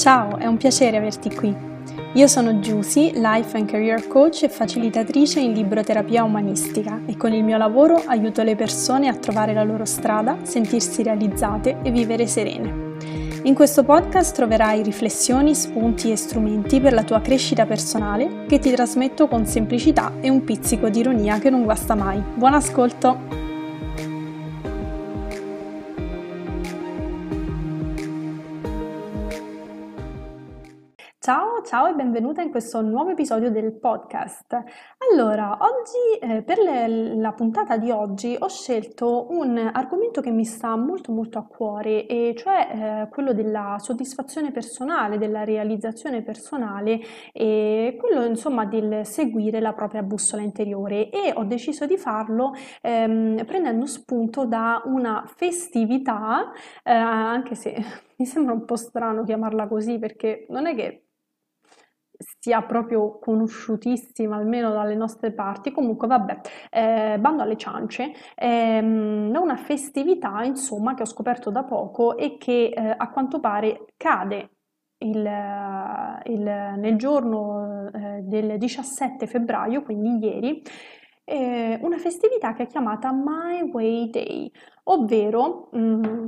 Ciao, è un piacere averti qui. Io sono Giusy, Life and Career Coach e facilitatrice in libroterapia umanistica e con il mio lavoro aiuto le persone a trovare la loro strada, sentirsi realizzate e vivere serene. In questo podcast troverai riflessioni, spunti e strumenti per la tua crescita personale che ti trasmetto con semplicità e un pizzico di ironia che non guasta mai. Buon ascolto! Ciao, e benvenuta in questo nuovo episodio del podcast. Allora, oggi, eh, per le, la puntata di oggi, ho scelto un argomento che mi sta molto molto a cuore, e cioè eh, quello della soddisfazione personale, della realizzazione personale e quello insomma del seguire la propria bussola interiore e ho deciso di farlo ehm, prendendo spunto da una festività, eh, anche se mi sembra un po' strano chiamarla così perché non è che sia proprio conosciutissima almeno dalle nostre parti, comunque vabbè, eh, bando alle ciance, ehm, è una festività insomma che ho scoperto da poco e che eh, a quanto pare cade il, il, nel giorno eh, del 17 febbraio, quindi ieri, eh, una festività che è chiamata My Way Day, ovvero mm,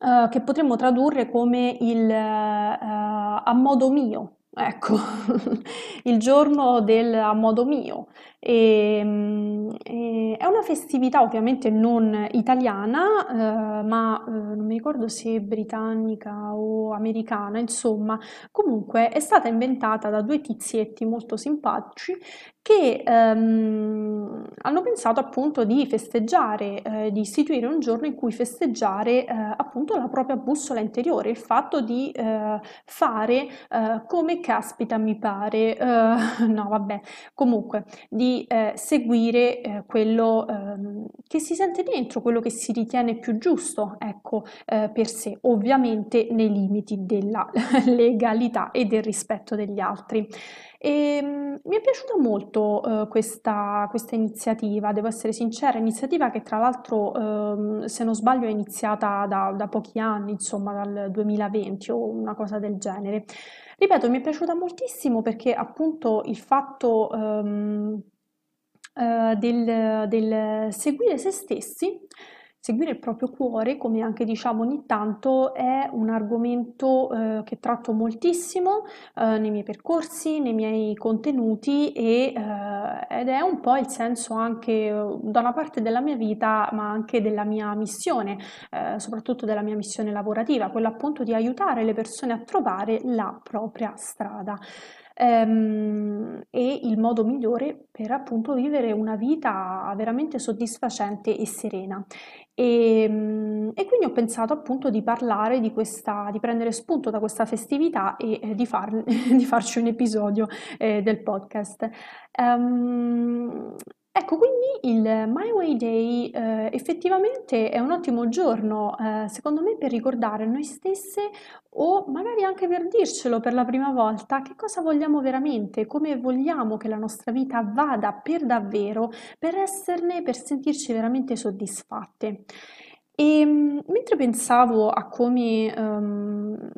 eh, che potremmo tradurre come il eh, a modo mio, Ecco, il giorno del a modo mio. Ehm, e, è una festività ovviamente non italiana, eh, ma eh, non mi ricordo se britannica o americana, insomma, comunque è stata inventata da due tizietti molto simpatici che ehm, hanno pensato appunto di festeggiare, eh, di istituire un giorno in cui festeggiare eh, appunto la propria bussola interiore, il fatto di eh, fare eh, come caspita mi pare, eh, no vabbè, comunque di eh, seguire quello ehm, che si sente dentro, quello che si ritiene più giusto, ecco, per sé, ovviamente nei limiti della legalità e del rispetto degli altri. E, um, mi è piaciuta molto uh, questa, questa, iniziativa, devo essere sincera, iniziativa che tra l'altro, um, se non sbaglio, è iniziata da, da, pochi anni, insomma dal 2020 o una cosa del genere. Ripeto, mi è piaciuta moltissimo perché appunto il fatto um, uh, del, del seguire se stessi Seguire il proprio cuore, come anche diciamo ogni tanto, è un argomento eh, che tratto moltissimo eh, nei miei percorsi, nei miei contenuti e, eh, ed è un po' il senso anche eh, da una parte della mia vita, ma anche della mia missione, eh, soprattutto della mia missione lavorativa, quella appunto di aiutare le persone a trovare la propria strada ehm, e il modo migliore per appunto vivere una vita veramente soddisfacente e serena. E, ehm, e, quindi ho pensato appunto di parlare di questa, di prendere spunto da questa festività e eh, di, far, di, farci un episodio eh, del podcast. Um, Ecco, quindi il My Way Day eh, effettivamente è un ottimo giorno, eh, secondo me, per ricordare noi stesse o magari anche per dircelo per la prima volta che cosa vogliamo veramente, come vogliamo che la nostra vita vada per davvero, per esserne, per sentirci veramente soddisfatte. E ehm, mentre pensavo a come, um,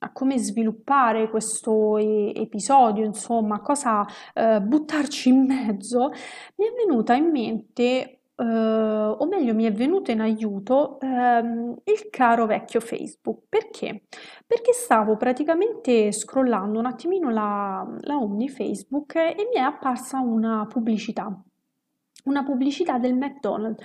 a come sviluppare questo e- episodio, insomma, cosa uh, buttarci in mezzo, mi è venuta in mente, uh, o meglio, mi è venuto in aiuto um, il caro vecchio Facebook. Perché? Perché stavo praticamente scrollando un attimino la, la home di Facebook e mi è apparsa una pubblicità, una pubblicità del McDonald's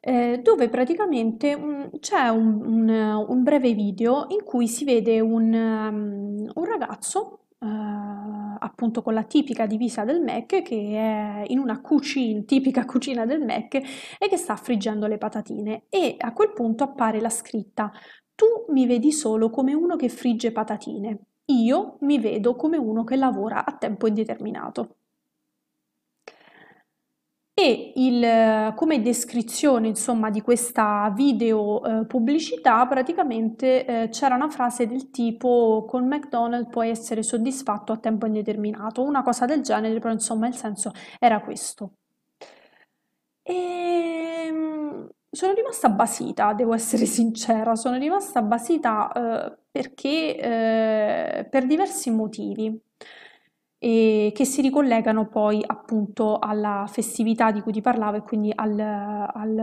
eh, dove praticamente mm, c'è un, un, un breve video in cui si vede un, um, un ragazzo eh, appunto con la tipica divisa del Mac che è in una cucina, tipica cucina del Mac e che sta friggendo le patatine e a quel punto appare la scritta tu mi vedi solo come uno che frigge patatine, io mi vedo come uno che lavora a tempo indeterminato. E il, come descrizione, insomma, di questa video eh, pubblicità, praticamente eh, c'era una frase del tipo con McDonald's puoi essere soddisfatto a tempo indeterminato, una cosa del genere, però insomma il senso era questo. E ehm, sono rimasta basita, devo essere sincera, sono rimasta basita eh, perché eh, per diversi motivi e che si ricollegano poi appunto alla festività di cui ti parlavo e quindi al, al,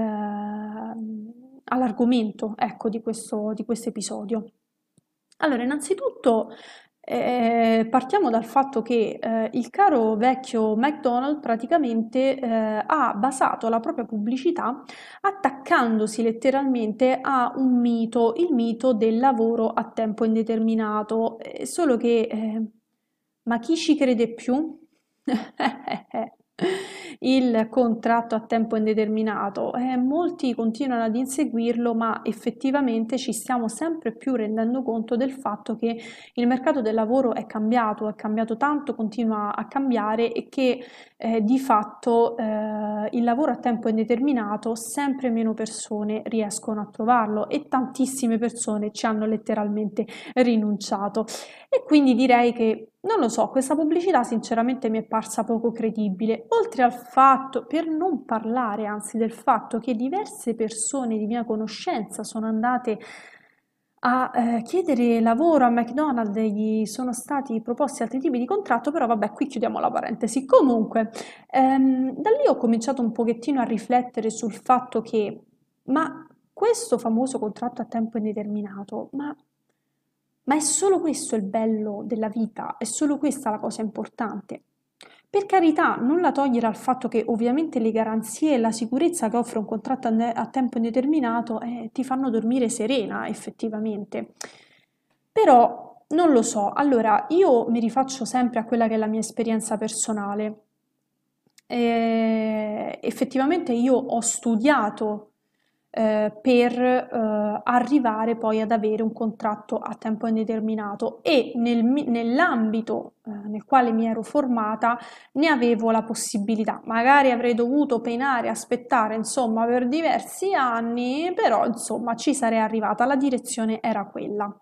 all'argomento ecco, di questo, di questo episodio. Allora, innanzitutto eh, partiamo dal fatto che eh, il caro vecchio McDonald's praticamente eh, ha basato la propria pubblicità attaccandosi letteralmente a un mito, il mito del lavoro a tempo indeterminato, eh, solo che eh, ma chi ci crede più? il contratto a tempo indeterminato. Eh, molti continuano ad inseguirlo, ma effettivamente ci stiamo sempre più rendendo conto del fatto che il mercato del lavoro è cambiato, è cambiato tanto, continua a cambiare e che eh, di fatto eh, il lavoro a tempo indeterminato sempre meno persone riescono a trovarlo e tantissime persone ci hanno letteralmente rinunciato. E quindi direi che non lo so, questa pubblicità sinceramente mi è parsa poco credibile, oltre al fatto, per non parlare anzi del fatto che diverse persone di mia conoscenza sono andate a eh, chiedere lavoro a McDonald's gli sono stati proposti altri tipi di contratto, però vabbè, qui chiudiamo la parentesi. Comunque, ehm, da lì ho cominciato un pochettino a riflettere sul fatto che, ma questo famoso contratto a tempo indeterminato, ma ma è solo questo il bello della vita, è solo questa la cosa importante. Per carità, nulla togliere al fatto che ovviamente le garanzie e la sicurezza che offre un contratto a tempo indeterminato eh, ti fanno dormire serena, effettivamente. Però non lo so, allora io mi rifaccio sempre a quella che è la mia esperienza personale. E effettivamente io ho studiato eh, per eh, arrivare poi ad avere un contratto a tempo indeterminato e nel, nell'ambito eh, nel quale mi ero formata ne avevo la possibilità. Magari avrei dovuto penare, aspettare insomma per diversi anni, però insomma ci sarei arrivata, la direzione era quella.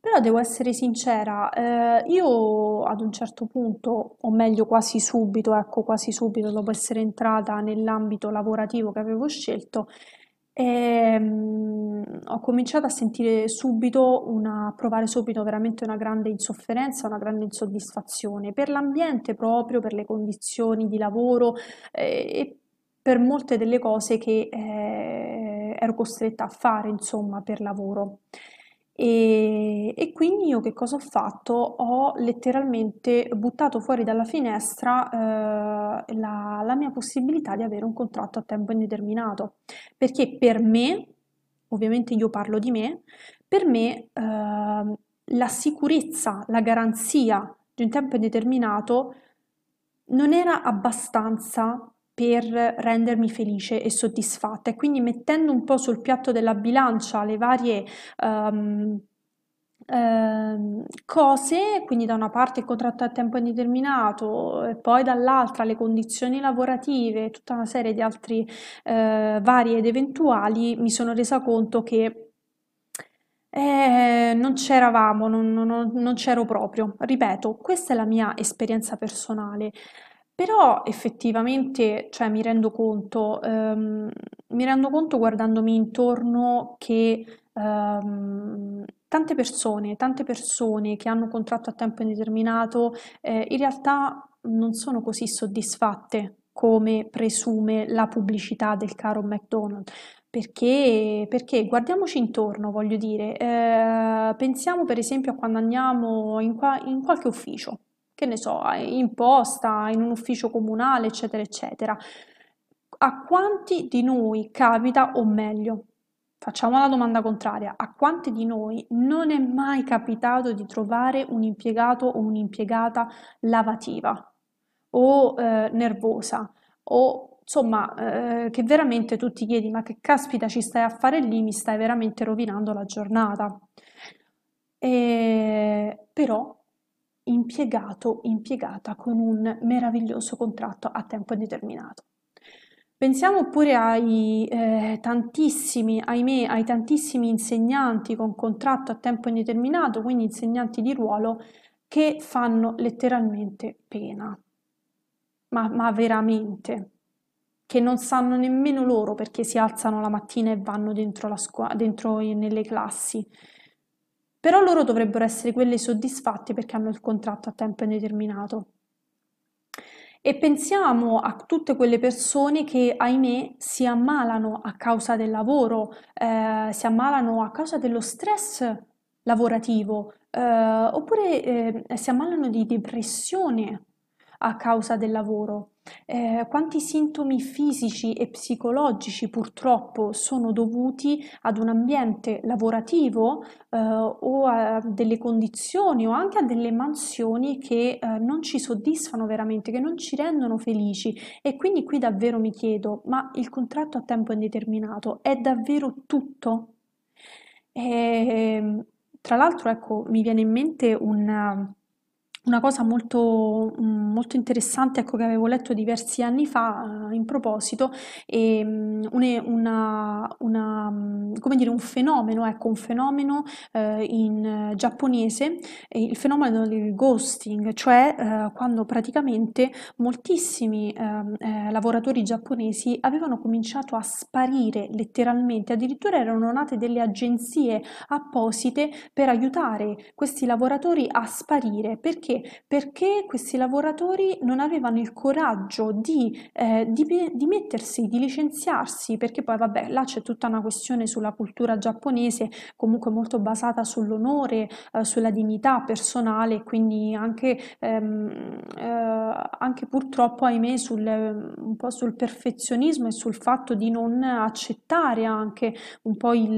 Però devo essere sincera, eh, io ad un certo punto, o meglio quasi subito, ecco quasi subito dopo essere entrata nell'ambito lavorativo che avevo scelto, ehm, ho cominciato a sentire subito una provare subito veramente una grande insofferenza, una grande insoddisfazione per l'ambiente proprio, per le condizioni di lavoro, ehm, e per molte delle cose che, ehm, ero costretta a fare insomma per lavoro. E, e, quindi io che cosa ho fatto? Ho letteralmente buttato fuori dalla finestra eh, la, la, mia possibilità di avere un contratto a tempo indeterminato, perché per me, ovviamente io parlo di me, per me eh, la sicurezza, la garanzia di un tempo indeterminato non era abbastanza per rendermi felice e soddisfatta e quindi mettendo un po' sul piatto della bilancia le varie um, cose, quindi da una parte il contratto a tempo indeterminato e poi dall'altra le condizioni lavorative, tutta una serie di altri uh, vari ed eventuali, mi sono resa conto che eh, non c'eravamo, non, non, non c'ero proprio. Ripeto, questa è la mia esperienza personale. Però effettivamente, cioè mi rendo conto, ehm, mi rendo conto guardandomi intorno che ehm, tante persone, tante persone che hanno un contratto a tempo indeterminato, eh, in realtà non sono così soddisfatte come presume la pubblicità del caro McDonald's. Perché, perché? Guardiamoci intorno, voglio dire, eh, pensiamo per esempio a quando andiamo in, qua, in qualche ufficio, che ne so, in posta, in un ufficio comunale, eccetera, eccetera. A quanti di noi capita, o meglio, facciamo la domanda contraria, a quanti di noi non è mai capitato di trovare un impiegato o un'impiegata lavativa o eh, nervosa o insomma eh, che veramente tu ti chiedi ma che caspita ci stai a fare lì, mi stai veramente rovinando la giornata. E, però impiegato, impiegata con un meraviglioso contratto a tempo indeterminato. Pensiamo pure ai eh, tantissimi, ahimè, ai tantissimi insegnanti con contratto a tempo indeterminato, quindi insegnanti di ruolo, che fanno letteralmente pena. Ma, ma veramente. che non sanno nemmeno loro perché si alzano la mattina e vanno dentro, la scu- dentro nelle classi. Però loro dovrebbero essere quelli soddisfatti perché hanno il contratto a tempo indeterminato. E pensiamo a tutte quelle persone che, ahimè, si ammalano a causa del lavoro, eh, si ammalano a causa dello stress lavorativo, eh, oppure eh, si ammalano di depressione a causa del lavoro. Eh, quanti sintomi fisici e psicologici purtroppo sono dovuti ad un ambiente lavorativo eh, o a delle condizioni o anche a delle mansioni che eh, non ci soddisfano veramente, che non ci rendono felici e quindi qui davvero mi chiedo, ma il contratto a tempo indeterminato è davvero tutto? E, ehm, tra l'altro, ecco, mi viene in mente un una cosa molto, mm, molto interessante, ecco, che avevo letto diversi anni fa, eh, in proposito, è mm, una, una, mm, come dire, un fenomeno, ecco, un fenomeno eh, in giapponese, il fenomeno del ghosting, cioè eh, quando praticamente moltissimi ehm, eh, lavoratori giapponesi avevano cominciato a sparire letteralmente, addirittura erano nate delle agenzie apposite per aiutare questi lavoratori a sparire, perché perché? Perché questi lavoratori non avevano il coraggio di, eh, di, di mettersi, di licenziarsi, perché poi vabbè, là c'è tutta una questione sulla cultura giapponese, comunque molto basata sull'onore, eh, sulla dignità personale, quindi anche, ehm, eh, anche purtroppo, ahimè, sul, un po' sul perfezionismo e sul fatto di non accettare anche un po' il,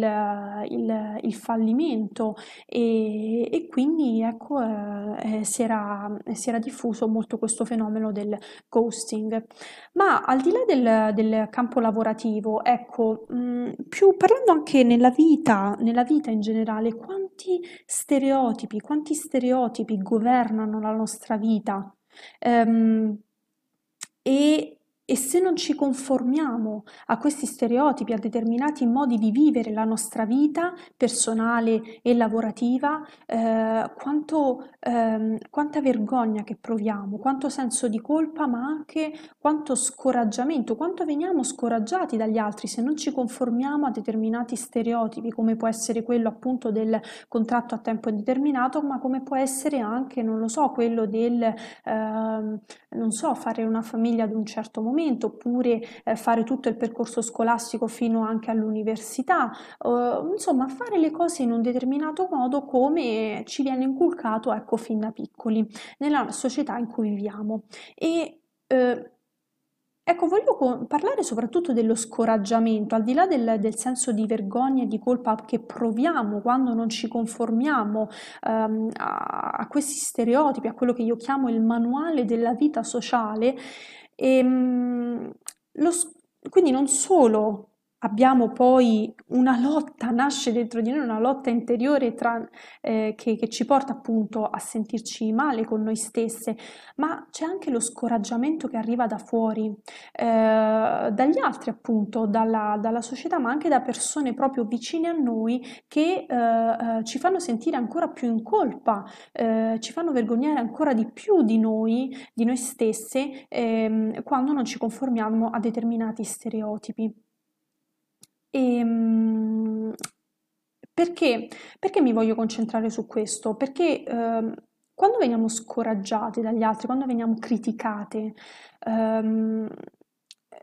il, il fallimento e, e, quindi ecco eh, si era, si era diffuso molto questo fenomeno del ghosting. Ma al di là del, del campo lavorativo, ecco, mh, mm, più parlando anche nella vita, nella vita in generale, quanti stereotipi, quanti stereotipi governano la nostra vita? Um, e se non ci conformiamo a questi stereotipi, a determinati modi di vivere la nostra vita personale e lavorativa, eh, quanto, ehm, quanta vergogna che proviamo, quanto senso di colpa, ma anche quanto scoraggiamento, quanto veniamo scoraggiati dagli altri se non ci conformiamo a determinati stereotipi, come può essere quello appunto del contratto a tempo indeterminato, ma come può essere anche, non lo so, quello del, eh, non so, fare una famiglia ad un certo momento momento, oppure eh, fare tutto il percorso scolastico fino anche all'università, eh, insomma fare le cose in un determinato modo come ci viene inculcato ecco fin da piccoli nella società in cui viviamo. E, eh, Ecco, voglio parlare soprattutto dello scoraggiamento, al di là del, del, senso di vergogna e di colpa che proviamo quando non ci conformiamo um, a, a, questi stereotipi, a quello che io chiamo il manuale della vita sociale, e, ehm, lo, quindi non solo abbiamo poi una lotta, nasce dentro di noi una lotta interiore tra, eh, che, che, ci porta appunto a sentirci male con noi stesse, ma c'è anche lo scoraggiamento che arriva da fuori, eh, dagli altri appunto, dalla, dalla, società, ma anche da persone proprio vicine a noi che eh, eh ci fanno sentire ancora più in colpa, eh, ci fanno vergognare ancora di più di noi, di noi stesse, ehm, quando non ci conformiamo a determinati stereotipi. E, ehm, perché? Perché mi voglio concentrare su questo? Perché ehm, quando veniamo scoraggiati dagli altri, quando veniamo criticate, ehm,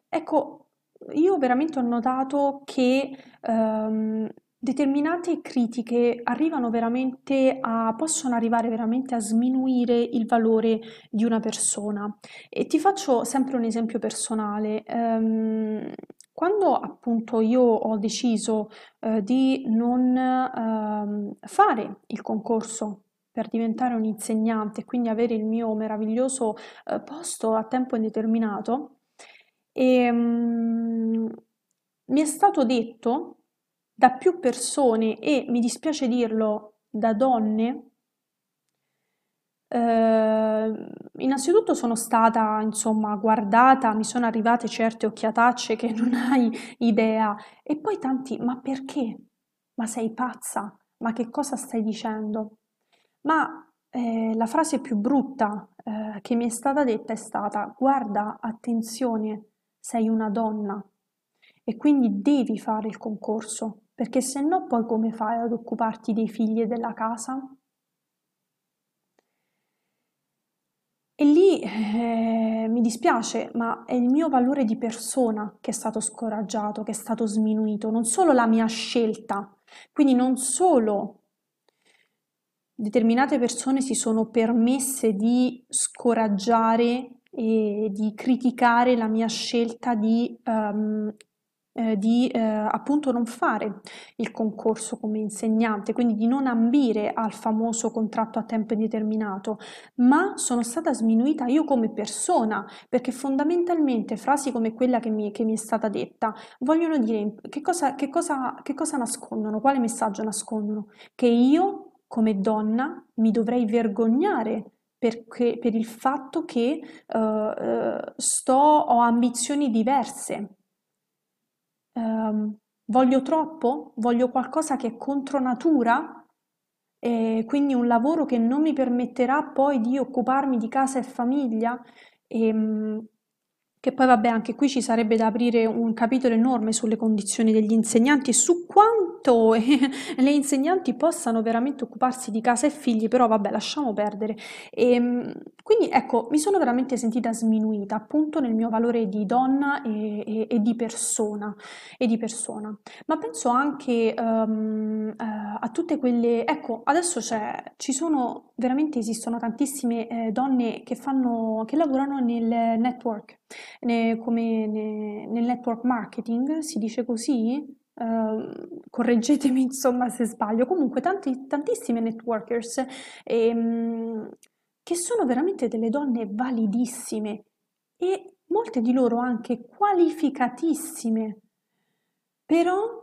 ecco, io veramente ho notato che ehm, determinate critiche arrivano veramente a, possono arrivare veramente a sminuire il valore di una persona. E ti faccio sempre un esempio personale. Um, quando appunto io ho deciso eh, di non eh, fare il concorso per diventare un insegnante quindi avere il mio meraviglioso eh, posto a tempo indeterminato, e, um, mi è stato detto da più persone e mi dispiace dirlo da donne Ehm, innanzitutto sono stata, insomma, guardata, mi sono arrivate certe occhiatacce che non hai idea. E poi tanti, ma perché? Ma sei pazza? Ma che cosa stai dicendo? Ma eh, la frase più brutta eh, che mi è stata detta è stata: guarda, attenzione, sei una donna e quindi devi fare il concorso, perché se no poi come fai ad occuparti dei figli e della casa? E lì eh, mi dispiace, ma è il mio valore di persona che è stato scoraggiato, che è stato sminuito, non solo la mia scelta. Quindi non solo determinate persone si sono permesse di scoraggiare e di criticare la mia scelta di um, eh, di eh, appunto non fare il concorso come insegnante, quindi di non ambire al famoso contratto a tempo indeterminato, ma sono stata sminuita io come persona, perché fondamentalmente frasi come quella che mi, che mi è stata detta vogliono dire che cosa, che, cosa, che cosa nascondono, quale messaggio nascondono? Che io come donna mi dovrei vergognare perché, per il fatto che uh, sto, ho ambizioni diverse ehm, voglio troppo, voglio qualcosa che è contro natura, e quindi un lavoro che non mi permetterà poi di occuparmi di casa e famiglia. E, ehm, che poi vabbè anche qui ci sarebbe da aprire un capitolo enorme sulle condizioni degli insegnanti e su quanto le insegnanti possano veramente occuparsi di casa e figli, però vabbè lasciamo perdere. E, ehm, quindi ecco, mi sono veramente sentita sminuita appunto nel mio valore di donna e, e, e di, persona, e di persona. Ma penso anche um, a tutte quelle... Ecco, adesso c'è, ci sono, veramente esistono tantissime eh, donne che, fanno, che lavorano nel network ne, come ne, nel network marketing, si dice così, Uh, correggetemi insomma se sbaglio, comunque tanti, tantissime networkers ehm, che sono veramente delle donne validissime e molte di loro anche qualificatissime, però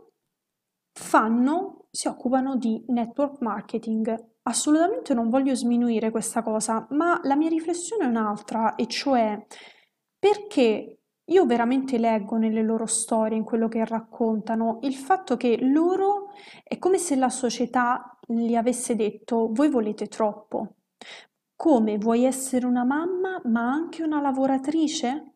fanno, si occupano di network marketing. Assolutamente non voglio sminuire questa cosa, ma la mia riflessione è un'altra, e cioè perché io veramente leggo nelle loro storie, in quello che raccontano, il fatto che loro è come se la società gli avesse detto voi volete troppo. Come vuoi essere una mamma ma anche una lavoratrice?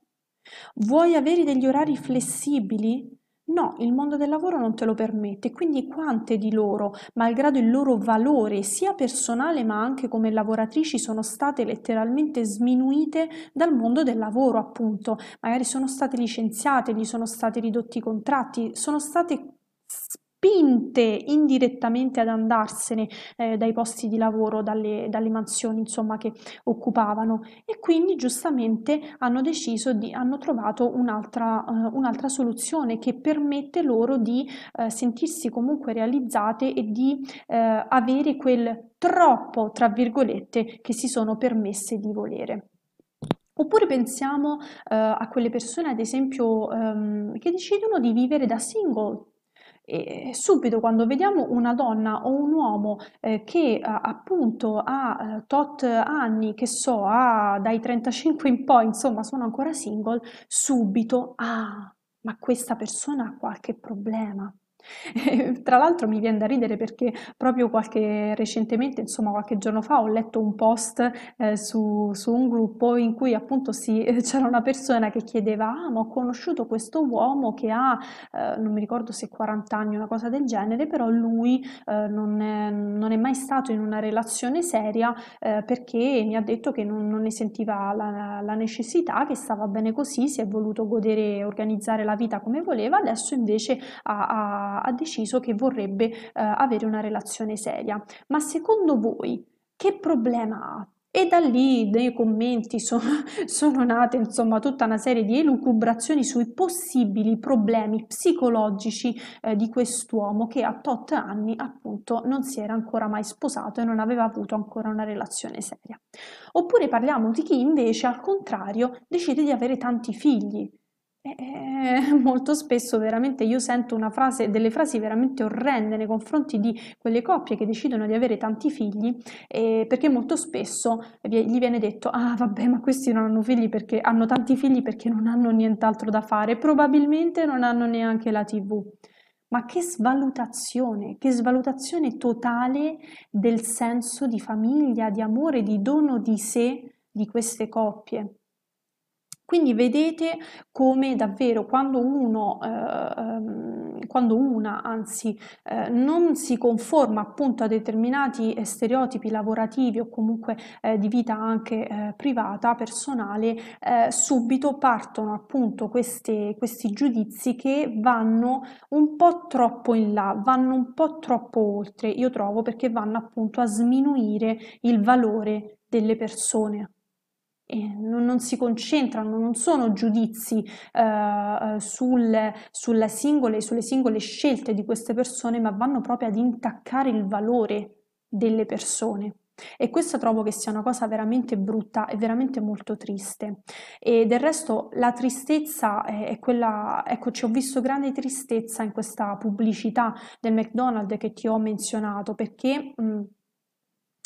Vuoi avere degli orari flessibili? No, il mondo del lavoro non te lo permette, quindi quante di loro, malgrado il loro valore sia personale ma anche come lavoratrici, sono state letteralmente sminuite dal mondo del lavoro, appunto, magari sono state licenziate, gli sono stati ridotti i contratti, sono state spinte indirettamente ad andarsene eh, dai posti di lavoro, dalle, dalle, mansioni insomma che occupavano e quindi giustamente hanno deciso di, hanno trovato un'altra, uh, un'altra soluzione che permette loro di uh, sentirsi comunque realizzate e di uh, avere quel troppo, tra virgolette, che si sono permesse di volere. Oppure pensiamo a quelle persone, ad esempio, um, che decidono di vivere da single, e subito quando vediamo una donna o un uomo eh, che eh, appunto ha eh, tot anni, che so, ha dai 35 in poi, insomma, sono ancora single, subito, ah, ma questa persona ha qualche problema. Tra l'altro mi viene da ridere perché proprio qualche recentemente, insomma qualche giorno fa, ho letto un post eh, su, su, un gruppo in cui appunto si, c'era una persona che chiedeva ah ma ho conosciuto questo uomo che ha, eh, non mi ricordo se 40 anni o una cosa del genere, però lui eh, non, è, non, è, mai stato in una relazione seria eh, perché mi ha detto che non, non ne sentiva la, la, necessità, che stava bene così, si è voluto godere e organizzare la vita come voleva, adesso invece ha, ha ha deciso che vorrebbe eh, avere una relazione seria. Ma secondo voi che problema ha? E da lì nei commenti sono, sono, nate insomma tutta una serie di elucubrazioni sui possibili problemi psicologici eh, di quest'uomo che a tot anni appunto non si era ancora mai sposato e non aveva avuto ancora una relazione seria. Oppure parliamo di chi invece al contrario decide di avere tanti figli eh, molto spesso veramente io sento frase, delle frasi veramente orrende nei confronti di quelle coppie che decidono di avere tanti figli, eh, perché molto spesso gli viene detto: Ah, vabbè, ma questi non hanno figli perché hanno tanti figli perché non hanno nient'altro da fare, probabilmente non hanno neanche la TV. Ma che svalutazione, che svalutazione totale del senso di famiglia, di amore, di dono di sé di queste coppie. Quindi vedete come davvero quando uno, eh, quando una anzi eh, non si conforma appunto a determinati stereotipi lavorativi o comunque eh, di vita anche eh, privata, personale, eh, subito partono appunto queste, questi giudizi che vanno un po' troppo in là, vanno un po' troppo oltre, io trovo, perché vanno appunto a sminuire il valore delle persone non, non, si concentrano, non sono giudizi eh, sul, sulle, singole, sulle singole scelte di queste persone, ma vanno proprio ad intaccare il valore delle persone. E questa trovo che sia una cosa veramente brutta e veramente molto triste. E del resto la tristezza è, quella, ecco, ci ho visto grande tristezza in questa pubblicità del McDonald's che ti ho menzionato, perché mh,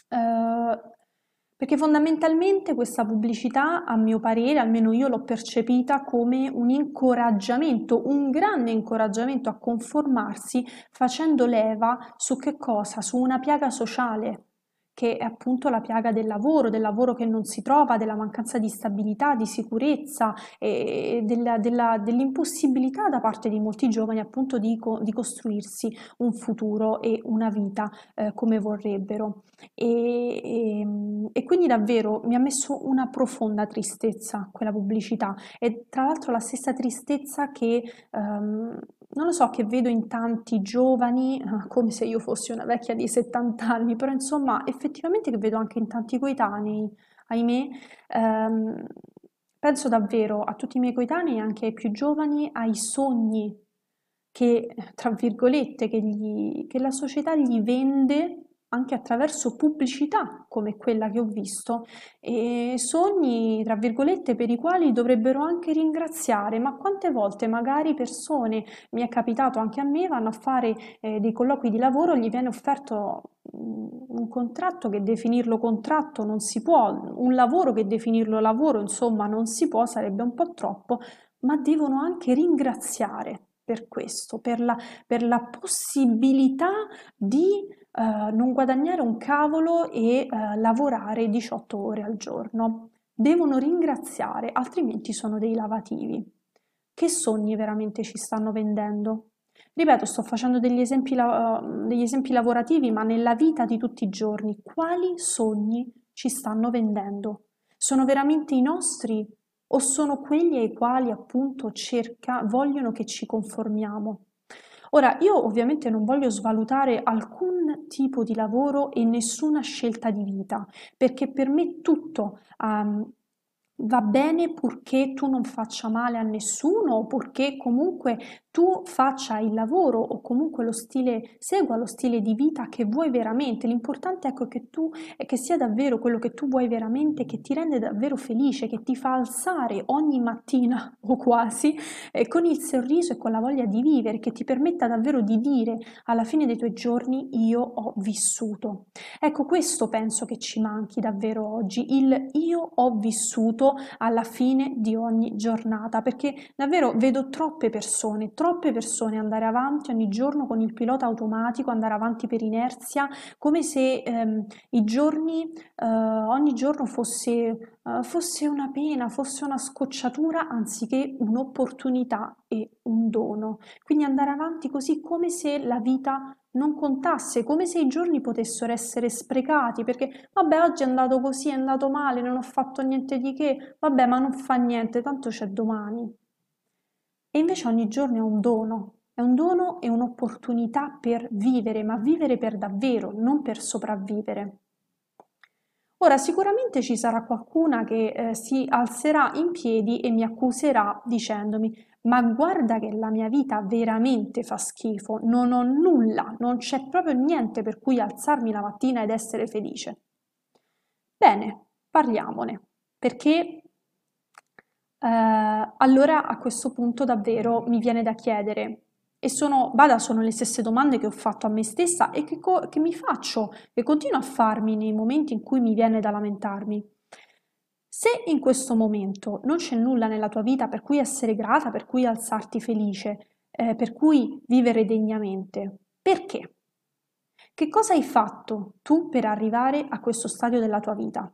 eh, perché fondamentalmente questa pubblicità, a mio parere, almeno io l'ho percepita come un incoraggiamento, un grande incoraggiamento a conformarsi facendo leva su che cosa? Su una piaga sociale che è appunto la piaga del lavoro, del lavoro che non si trova, della mancanza di stabilità, di sicurezza e della, della, dell'impossibilità da parte di molti giovani appunto di, di costruirsi un futuro e una vita eh, come vorrebbero. E, e, e, quindi davvero mi ha messo una profonda tristezza quella pubblicità e tra l'altro la stessa tristezza che... Um, non lo so, che vedo in tanti giovani, eh, come se io fossi una vecchia di 70 anni, però insomma effettivamente che vedo anche in tanti coetanei, ahimè, ehm, penso davvero a tutti i miei coetanei, anche ai più giovani, ai sogni che, tra virgolette, che, gli, che la società gli vende anche attraverso pubblicità come quella che ho visto e sogni, tra virgolette, per i quali dovrebbero anche ringraziare, ma quante volte magari persone, mi è capitato anche a me, vanno a fare eh, dei colloqui di lavoro, gli viene offerto mm, un contratto che definirlo contratto non si può, un lavoro che definirlo lavoro, insomma, non si può, sarebbe un po' troppo, ma devono anche ringraziare per questo, per la, per la possibilità di eh, non guadagnare un cavolo e eh, lavorare 18 ore al giorno. Devono ringraziare, altrimenti sono dei lavativi. Che sogni veramente ci stanno vendendo? Ripeto, sto facendo degli esempi, degli esempi lavorativi, ma nella vita di tutti i giorni, quali sogni ci stanno vendendo? Sono veramente i nostri o sono quelli ai quali appunto cerca, vogliono che ci conformiamo. Ora, io ovviamente non voglio svalutare alcun tipo di lavoro e nessuna scelta di vita, perché per me tutto um, va bene purché tu non faccia male a nessuno purché comunque tu faccia il lavoro o comunque lo stile, segua lo stile di vita che vuoi veramente. L'importante ecco che tu, che sia davvero quello che tu vuoi veramente, che ti rende davvero felice, che ti fa alzare ogni mattina o quasi eh, con il sorriso e con la voglia di vivere, che ti permetta davvero di dire alla fine dei tuoi giorni io ho vissuto. Ecco, questo penso che ci manchi davvero oggi, il io ho vissuto alla fine di ogni giornata, perché davvero vedo troppe persone, troppe troppe persone andare avanti ogni giorno con il pilota automatico, andare avanti per inerzia, come se ehm, i giorni, eh, ogni giorno fosse, eh, fosse una pena, fosse una scocciatura anziché un'opportunità e un dono. Quindi andare avanti così come se la vita non contasse, come se i giorni potessero essere sprecati, perché vabbè oggi è andato così, è andato male, non ho fatto niente di che, vabbè ma non fa niente, tanto c'è domani. E invece ogni giorno è un dono, è un dono e un'opportunità per vivere, ma vivere per davvero, non per sopravvivere. Ora sicuramente ci sarà qualcuna che eh, si alzerà in piedi e mi accuserà dicendomi ma guarda che la mia vita veramente fa schifo, non ho nulla, non c'è proprio niente per cui alzarmi la mattina ed essere felice. Bene, parliamone, perché eh, allora a questo punto davvero mi viene da chiedere, e sono, bada, sono le stesse domande che ho fatto a me stessa e che, co- che mi faccio e continuo a farmi nei momenti in cui mi viene da lamentarmi. Se in questo momento non c'è nulla nella tua vita per cui essere grata, per cui alzarti felice, eh, per cui vivere degnamente, perché? Che cosa hai fatto tu per arrivare a questo stadio della tua vita?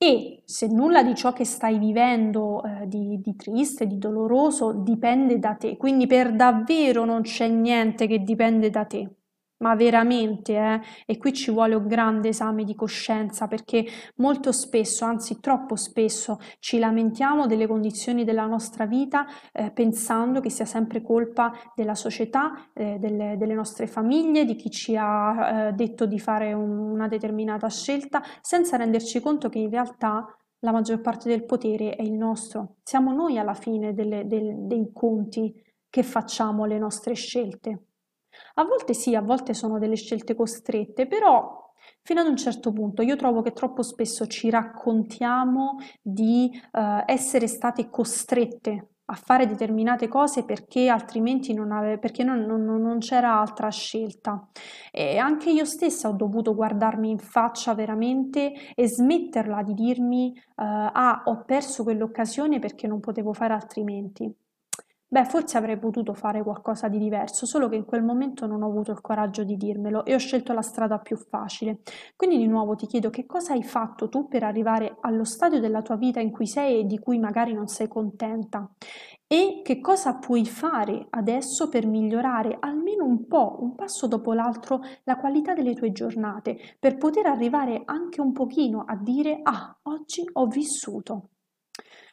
E se nulla di ciò che stai vivendo eh, di, di triste, di doloroso, dipende da te, quindi per davvero non c'è niente che dipende da te ma veramente, eh? E qui ci vuole un grande esame di coscienza perché molto spesso, anzi troppo spesso, ci lamentiamo delle condizioni della nostra vita eh, pensando che sia sempre colpa della società, eh, delle, delle, nostre famiglie, di chi ci ha eh, detto di fare un, una determinata scelta, senza renderci conto che in realtà la maggior parte del potere è il nostro. Siamo noi alla fine delle, del, dei conti che facciamo le nostre scelte. A volte sì, a volte sono delle scelte costrette, però fino ad un certo punto io trovo che troppo spesso ci raccontiamo di eh, essere state costrette a fare determinate cose perché altrimenti non, ave- perché non, non, non, c'era altra scelta. E anche io stessa ho dovuto guardarmi in faccia veramente e smetterla di dirmi uh, ah ho perso quell'occasione perché non potevo fare altrimenti. Beh, forse avrei potuto fare qualcosa di diverso, solo che in quel momento non ho avuto il coraggio di dirmelo e ho scelto la strada più facile. Quindi di nuovo ti chiedo che cosa hai fatto tu per arrivare allo stadio della tua vita in cui sei e di cui magari non sei contenta e che cosa puoi fare adesso per migliorare almeno un po', un passo dopo l'altro, la qualità delle tue giornate, per poter arrivare anche un pochino a dire ah, oggi ho vissuto.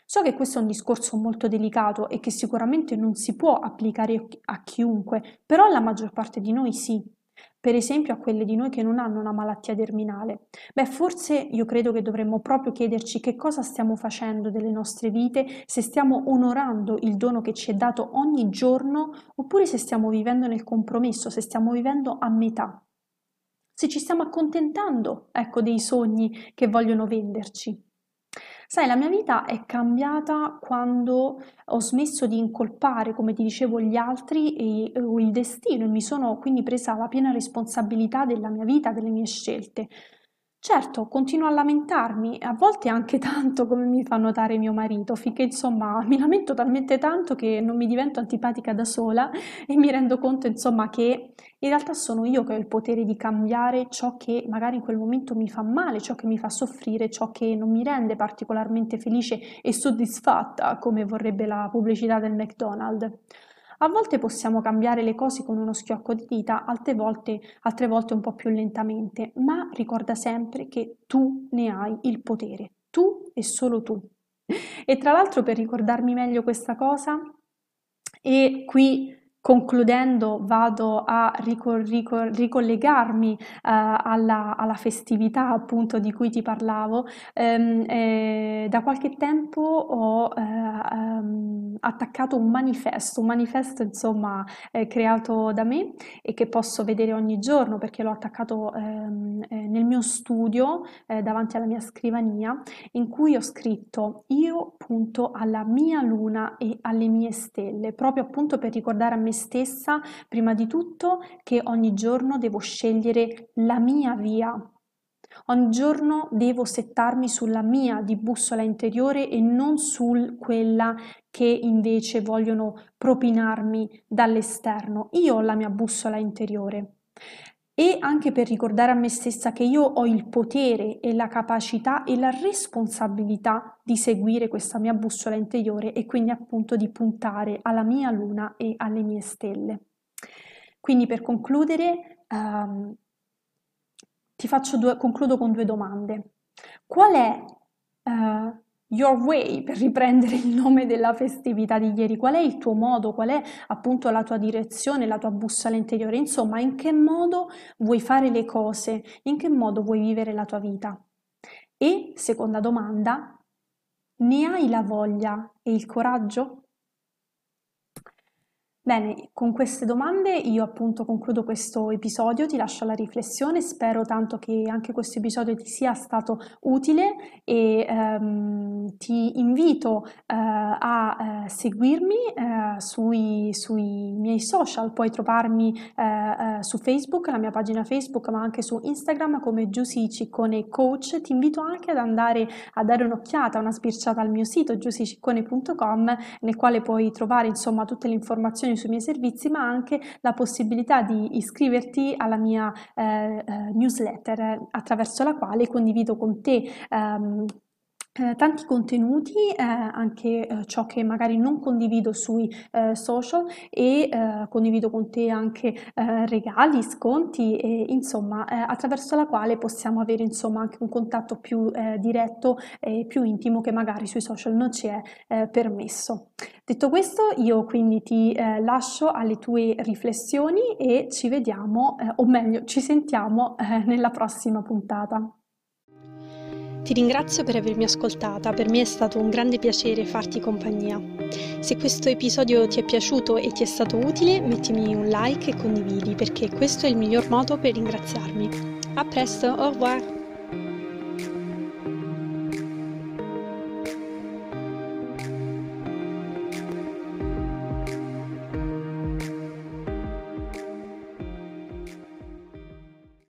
So che questo è un discorso molto delicato e che sicuramente non si può applicare a chiunque, però alla maggior parte di noi sì. Per esempio a quelle di noi che non hanno una malattia terminale. Beh, forse io credo che dovremmo proprio chiederci che cosa stiamo facendo delle nostre vite, se stiamo onorando il dono che ci è dato ogni giorno oppure se stiamo vivendo nel compromesso, se stiamo vivendo a metà. Se ci stiamo accontentando, ecco, dei sogni che vogliono venderci. Sai, la mia vita è cambiata quando ho smesso di incolpare, come ti dicevo, gli altri e, o il destino e mi sono quindi presa la piena responsabilità della mia vita, delle mie scelte. Certo, continuo a lamentarmi, a volte anche tanto come mi fa notare mio marito, finché insomma mi lamento talmente tanto che non mi divento antipatica da sola e mi rendo conto insomma che in realtà sono io che ho il potere di cambiare ciò che magari in quel momento mi fa male, ciò che mi fa soffrire, ciò che non mi rende particolarmente felice e soddisfatta come vorrebbe la pubblicità del McDonald's. A volte possiamo cambiare le cose con uno schiocco di dita, altre volte, altre volte un po' più lentamente, ma ricorda sempre che tu ne hai il potere, tu e solo tu. E tra l'altro per ricordarmi meglio questa cosa, e qui Concludendo, vado a ricor- ricor- ricollegarmi uh, alla, alla, festività appunto di cui ti parlavo. Um, eh, da qualche tempo ho um, attaccato un manifesto, un manifesto insomma eh, creato da me e che posso vedere ogni giorno perché l'ho attaccato um, eh, nel mio studio eh, davanti alla mia scrivania in cui ho scritto io punto alla mia luna e alle mie stelle proprio appunto per ricordare a me stessa, prima di tutto, che ogni giorno devo scegliere la mia via. Ogni giorno devo settarmi sulla mia di bussola interiore e non su quella che invece vogliono propinarmi dall'esterno. Io ho la mia bussola interiore e anche per ricordare a me stessa che io ho il potere e la capacità e la responsabilità di seguire questa mia bussola interiore e quindi appunto di puntare alla mia luna e alle mie stelle. Quindi per concludere, um, ti faccio due, concludo con due domande. Qual è uh, Your Way, per riprendere il nome della festività di ieri, qual è il tuo modo, qual è appunto la tua direzione, la tua bussola interiore, insomma, in che modo vuoi fare le cose, in che modo vuoi vivere la tua vita. E, seconda domanda, ne hai la voglia e il coraggio? Bene, con queste domande io appunto concludo questo episodio, ti lascio alla riflessione, spero tanto che anche questo episodio ti sia stato utile e ehm, ti invito eh, a eh, seguirmi eh, sui, sui, miei social, puoi trovarmi eh, eh, su Facebook, la mia pagina Facebook, ma anche su Instagram come Giusy Ciccone Coach, ti invito anche ad andare a dare un'occhiata, una sbirciata al mio sito giusyciccone.com nel quale puoi trovare insomma tutte le informazioni informazioni sui miei servizi, ma anche la possibilità di iscriverti alla mia eh, eh, newsletter attraverso la quale condivido con te ehm, eh, tanti contenuti, eh, anche eh, ciò che magari non condivido sui eh, social e eh, condivido con te anche eh, regali, sconti e insomma attraverso la quale possiamo avere insomma anche un contatto più diretto e più intimo che magari sui social non ci è permesso. Detto questo io quindi ti lascio alle tue riflessioni e ci vediamo o meglio ci sentiamo nella prossima puntata. Ti ringrazio per avermi ascoltata, per me è stato un grande piacere farti compagnia. Se questo episodio ti è piaciuto e ti è stato utile, mettimi un like e condividi perché questo è il miglior modo per ringraziarmi. A presto, au revoir!